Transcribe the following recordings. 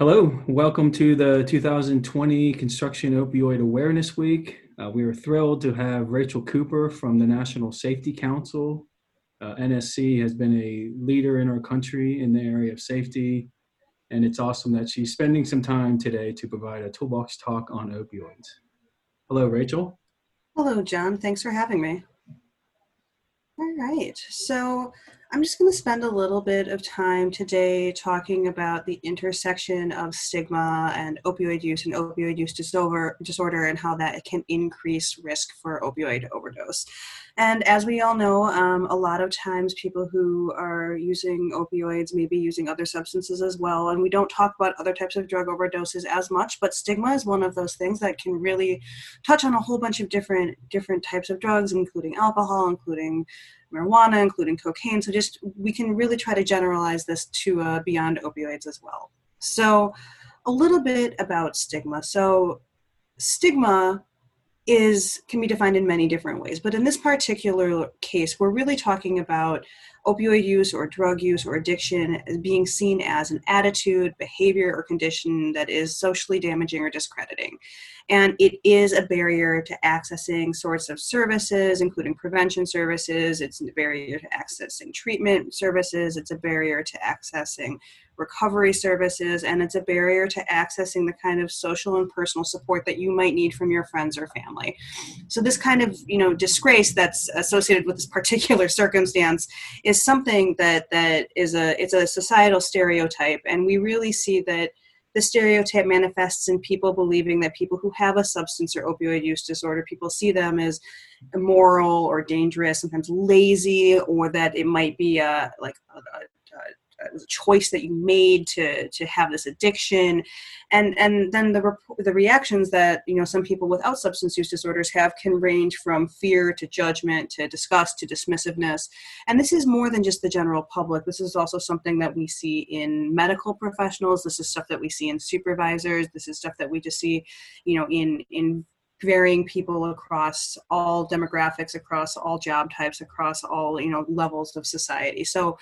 Hello, welcome to the 2020 Construction Opioid Awareness Week. Uh, we are thrilled to have Rachel Cooper from the National Safety Council. Uh, NSC has been a leader in our country in the area of safety, and it's awesome that she's spending some time today to provide a toolbox talk on opioids. Hello, Rachel. Hello, John. Thanks for having me. All right. So I'm just going to spend a little bit of time today talking about the intersection of stigma and opioid use and opioid use disorder, and how that can increase risk for opioid overdose. And as we all know, um, a lot of times people who are using opioids may be using other substances as well. And we don't talk about other types of drug overdoses as much, but stigma is one of those things that can really touch on a whole bunch of different different types of drugs, including alcohol, including marijuana, including cocaine. So just we can really try to generalize this to uh, beyond opioids as well. So a little bit about stigma. So stigma is can be defined in many different ways, but in this particular case, we're really talking about opioid use or drug use or addiction being seen as an attitude, behavior, or condition that is socially damaging or discrediting. And it is a barrier to accessing sorts of services, including prevention services. It's a barrier to accessing treatment services. It's a barrier to accessing recovery services. And it's a barrier to accessing the kind of social and personal support that you might need from your friends or family. So this kind of, you know, disgrace that's associated with this particular circumstance is something that that is a it's a societal stereotype. And we really see that the stereotype manifests in people believing that people who have a substance or opioid use disorder, people see them as immoral or dangerous, sometimes lazy, or that it might be a, like a, choice that you made to to have this addiction. And and then the the reactions that you know some people without substance use disorders have can range from fear to judgment to disgust to dismissiveness. And this is more than just the general public. This is also something that we see in medical professionals. This is stuff that we see in supervisors. This is stuff that we just see you know in in varying people across all demographics across all job types across all you know levels of society. So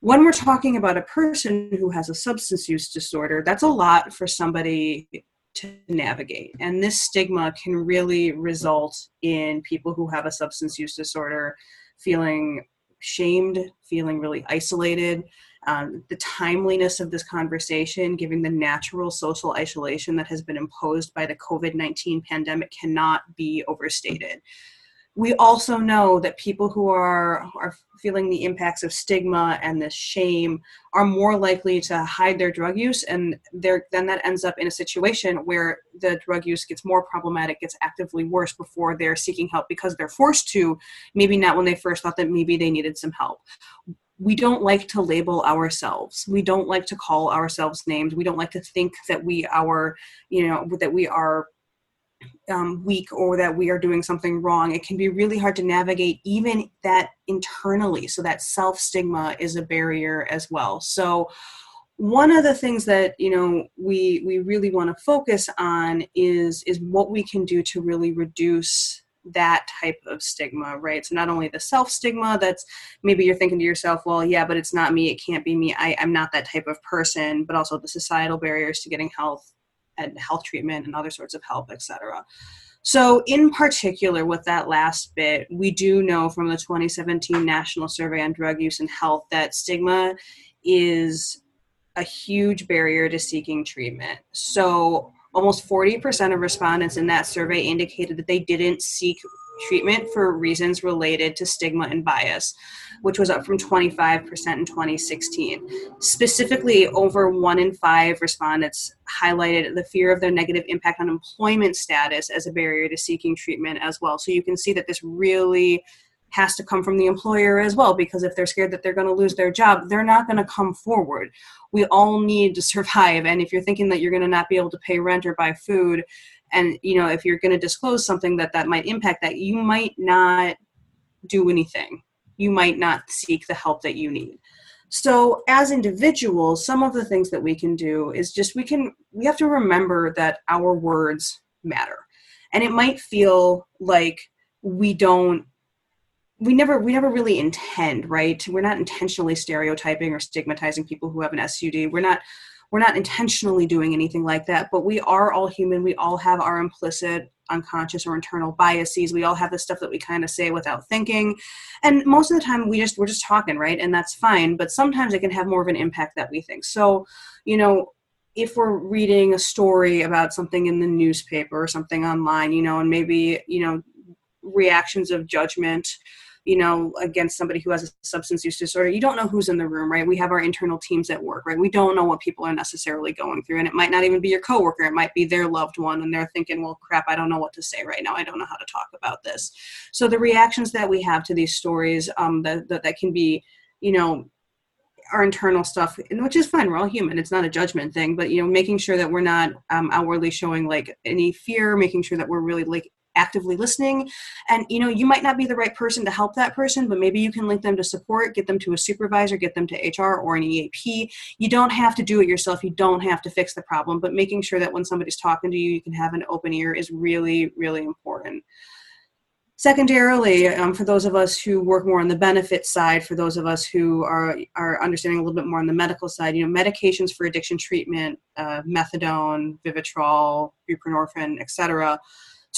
when we're talking about a person who has a substance use disorder, that's a lot for somebody to navigate. And this stigma can really result in people who have a substance use disorder feeling shamed, feeling really isolated. Um, the timeliness of this conversation, given the natural social isolation that has been imposed by the COVID 19 pandemic, cannot be overstated we also know that people who are are feeling the impacts of stigma and this shame are more likely to hide their drug use and then that ends up in a situation where the drug use gets more problematic gets actively worse before they're seeking help because they're forced to maybe not when they first thought that maybe they needed some help. We don't like to label ourselves. We don't like to call ourselves names. We don't like to think that we are you know that we are um, weak or that we are doing something wrong. It can be really hard to navigate even that internally. So that self stigma is a barrier as well. So one of the things that you know we we really want to focus on is is what we can do to really reduce that type of stigma right so not only the self stigma that's maybe you're thinking to yourself well yeah but it's not me it can't be me I, i'm not that type of person but also the societal barriers to getting health and health treatment and other sorts of help, etc. So, in particular, with that last bit, we do know from the 2017 National Survey on Drug Use and Health that stigma is a huge barrier to seeking treatment. So, almost 40% of respondents in that survey indicated that they didn't seek treatment for reasons related to stigma and bias, which was up from 25% in 2016. Specifically, over one in five respondents highlighted the fear of their negative impact on employment status as a barrier to seeking treatment as well. So you can see that this really has to come from the employer as well because if they're scared that they're going to lose their job they're not going to come forward we all need to survive and if you're thinking that you're going to not be able to pay rent or buy food and you know if you're going to disclose something that that might impact that you might not do anything. You might not seek the help that you need. So as individuals some of the things that we can do is just we can we have to remember that our words matter. And it might feel like we don't we never we never really intend right? We're not intentionally stereotyping or stigmatizing people who have an sud we're not we're not intentionally doing anything like that but we are all human. We all have our implicit unconscious or internal biases. We all have the stuff that we kind of say without thinking. And most of the time we just we're just talking right? And that's fine but sometimes it can have more of an impact that we think. So you know if we're reading a story about something in the newspaper or something online you know and maybe you know reactions of judgment you know, against somebody who has a substance use disorder, you don't know who's in the room, right? We have our internal teams at work, right? We don't know what people are necessarily going through. And it might not even be your coworker, it might be their loved one, and they're thinking, well, crap, I don't know what to say right now. I don't know how to talk about this. So the reactions that we have to these stories um, that, that, that can be, you know, our internal stuff, which is fine. We're all human. It's not a judgment thing, but you know, making sure that we're not um, outwardly showing like any fear, making sure that we're really like actively listening. And you know you might not be the right person to help that person but maybe you can link them to support get them to a supervisor get them to hr or an eap you don't have to do it yourself. You don't have to fix the problem but making sure that when somebody's talking to you you can have an open ear is really really important. Secondarily, um, for those of us who work more on the benefit side, for those of us who are, are understanding a little bit more on the medical side, you know, medications for addiction treatment, uh, methadone, Vivitrol, buprenorphine, etc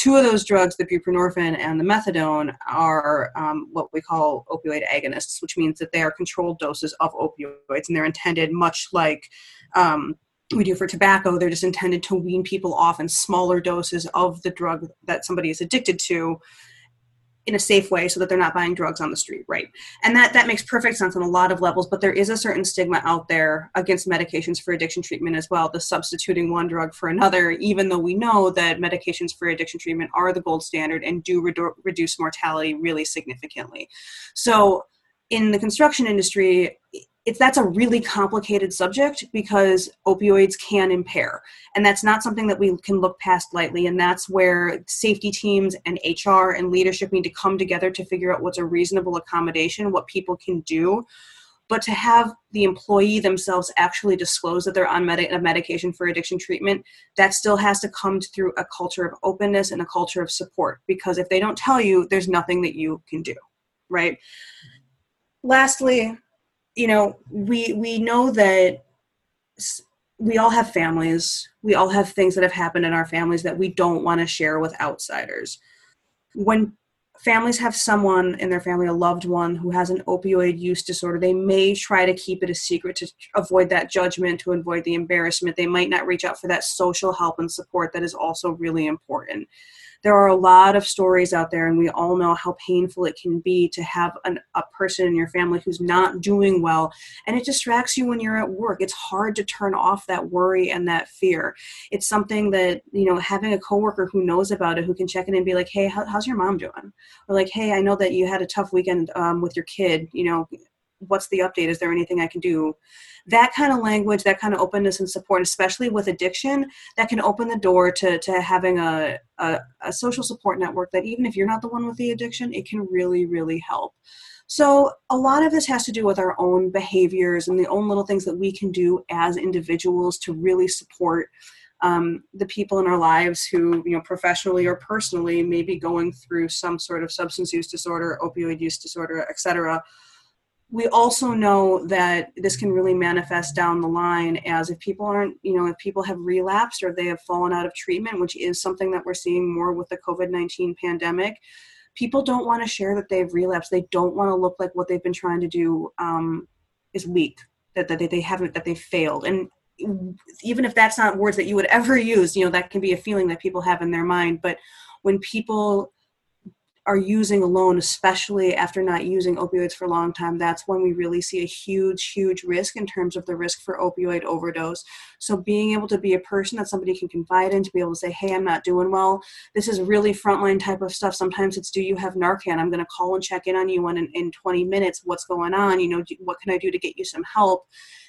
Two of those drugs, the buprenorphine and the methadone, are um, what we call opioid agonists, which means that they are controlled doses of opioids, and they're intended much like um, we do for tobacco. They're just intended to wean people off in smaller doses of the drug that somebody is addicted to in a safe way so that they're not buying drugs on the street right? And that that makes perfect sense on a lot of levels but there is a certain stigma out there against medications for addiction treatment as well the substituting one drug for another even though we know that medications for addiction treatment are the gold standard and do redu- reduce mortality really significantly. So in the construction industry it's that's a really complicated subject because opioids can impair. And that's not something that we can look past lightly. And that's where safety teams and hr and leadership need to come together to figure out what's a reasonable accommodation what people can do. But to have the employee themselves actually disclose that they're on a medication for addiction treatment that still has to come through a culture of openness and a culture of support. Because if they don't tell you there's nothing that you can do right? Lastly you know we we know that we all have families. We all have things that have happened in our families that we don't want to share with outsiders. When families have someone in their family a loved one who has an opioid use disorder they may try to keep it a secret to avoid that judgment to avoid the embarrassment. They might not reach out for that social help and support that is also really important there are a lot of stories out there, and we all know how painful it can be to have an, a person in your family who's not doing well, and it distracts you when you're at work. It's hard to turn off that worry and that fear. It's something that, you know, having a coworker who knows about it, who can check in and be like, hey, how, how's your mom doing? Or like, hey, I know that you had a tough weekend um, with your kid, you know, what's the update? Is there anything i can do? That kind of language that kind of openness and support especially with addiction that can open the door to, to having a, a, a social support network that even if you're not the one with the addiction it can really really help. So a lot of this has to do with our own behaviors and the own little things that we can do as individuals to really support um, the people in our lives who, you know, professionally or personally may be going through some sort of substance use disorder, opioid use disorder, etc we also know that this can really manifest down the line as if people aren't, you know, if people have relapsed or they have fallen out of treatment, which is something that we're seeing more with the COVID 19 pandemic. People don't want to share that they've relapsed. They don't want to look like what they've been trying to do um, is weak, that, that they haven't, that they failed. And even if that's not words that you would ever use, you know, that can be a feeling that people have in their mind. But when people are using alone, especially after not using opioids for a long time, that's when we really see a huge, huge risk in terms of the risk for opioid overdose. So, being able to be a person that somebody can confide in, to be able to say, Hey, I'm not doing well. This is really frontline type of stuff. Sometimes it's, Do you have Narcan? I'm going to call and check in on you in, in 20 minutes. What's going on? You know, what can I do to get you some help?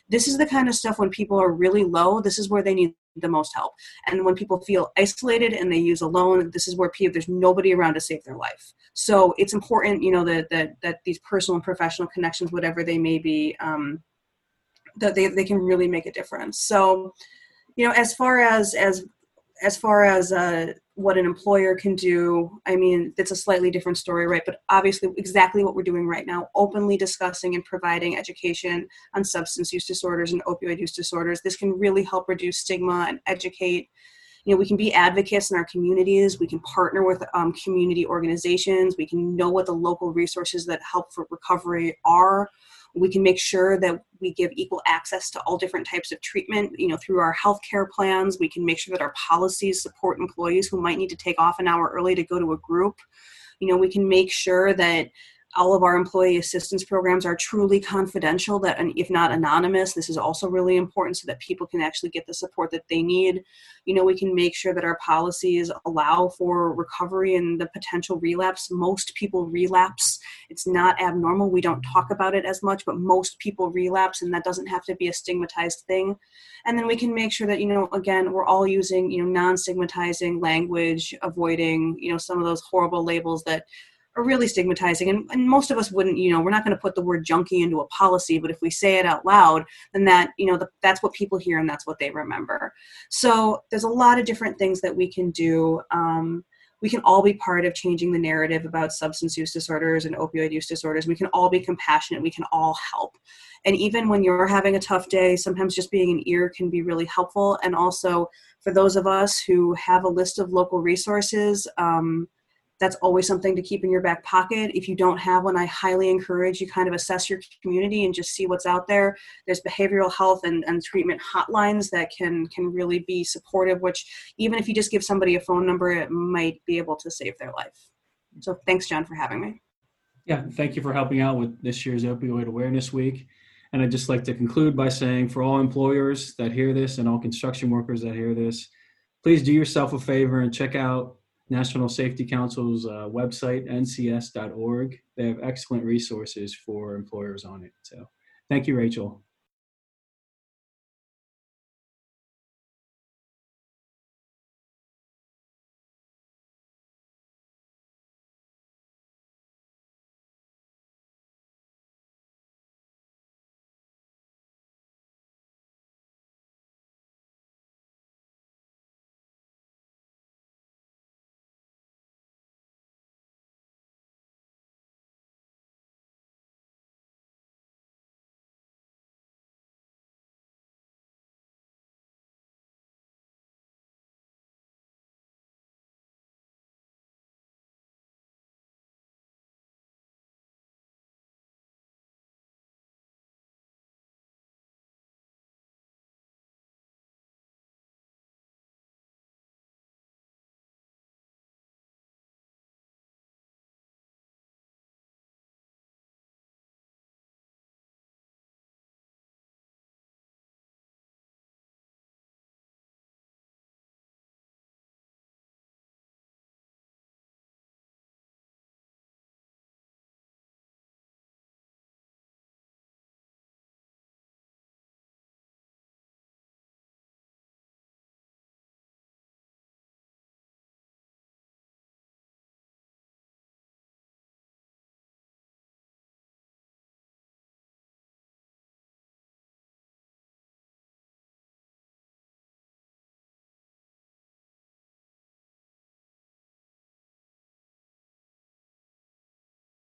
This is the kind of stuff when people are really low, this is where they need the most help. And when people feel isolated and they use alone, this is where people there's nobody around to save their life. So it's important, you know, that that that these personal and professional connections, whatever they may be, um, that they, they can really make a difference. So, you know, as far as as as far as uh, what an employer can do. I mean, it's a slightly different story, right? But obviously, exactly what we're doing right now openly discussing and providing education on substance use disorders and opioid use disorders. This can really help reduce stigma and educate. You know, we can be advocates in our communities. We can partner with um, community organizations. We can know what the local resources that help for recovery are we can make sure that we give equal access to all different types of treatment you know through our healthcare plans. We can make sure that our policies support employees who might need to take off an hour early to go to a group. You know we can make sure that all of our employee assistance programs are truly confidential that if not anonymous this is also really important so that people can actually get the support that they need. You know we can make sure that our policies allow for recovery and the potential relapse. Most people relapse. It's not abnormal. We don't talk about it as much but most people relapse and that doesn't have to be a stigmatized thing. And then we can make sure that you know again we're all using you know non-stigmatizing language avoiding you know some of those horrible labels that are really stigmatizing. And, and most of us wouldn't you know we're not going to put the word junkie into a policy but if we say it out loud then that you know the, that's what people hear and that's what they remember. So there's a lot of different things that we can do. Um, we can all be part of changing the narrative about substance use disorders and opioid use disorders. We can all be compassionate. We can all help. And even when you're having a tough day sometimes just being an ear can be really helpful. And also for those of us who have a list of local resources um, that's always something to keep in your back pocket. If you don't have one, I highly encourage you kind of assess your community and just see what's out there. There's behavioral health and, and treatment hotlines that can can really be supportive, which even if you just give somebody a phone number, it might be able to save their life. So thanks, John, for having me. Yeah, thank you for helping out with this year's Opioid Awareness Week. And I'd just like to conclude by saying for all employers that hear this and all construction workers that hear this, please do yourself a favor and check out National Safety Council's uh, website, ncs.org. They have excellent resources for employers on it. So thank you, Rachel.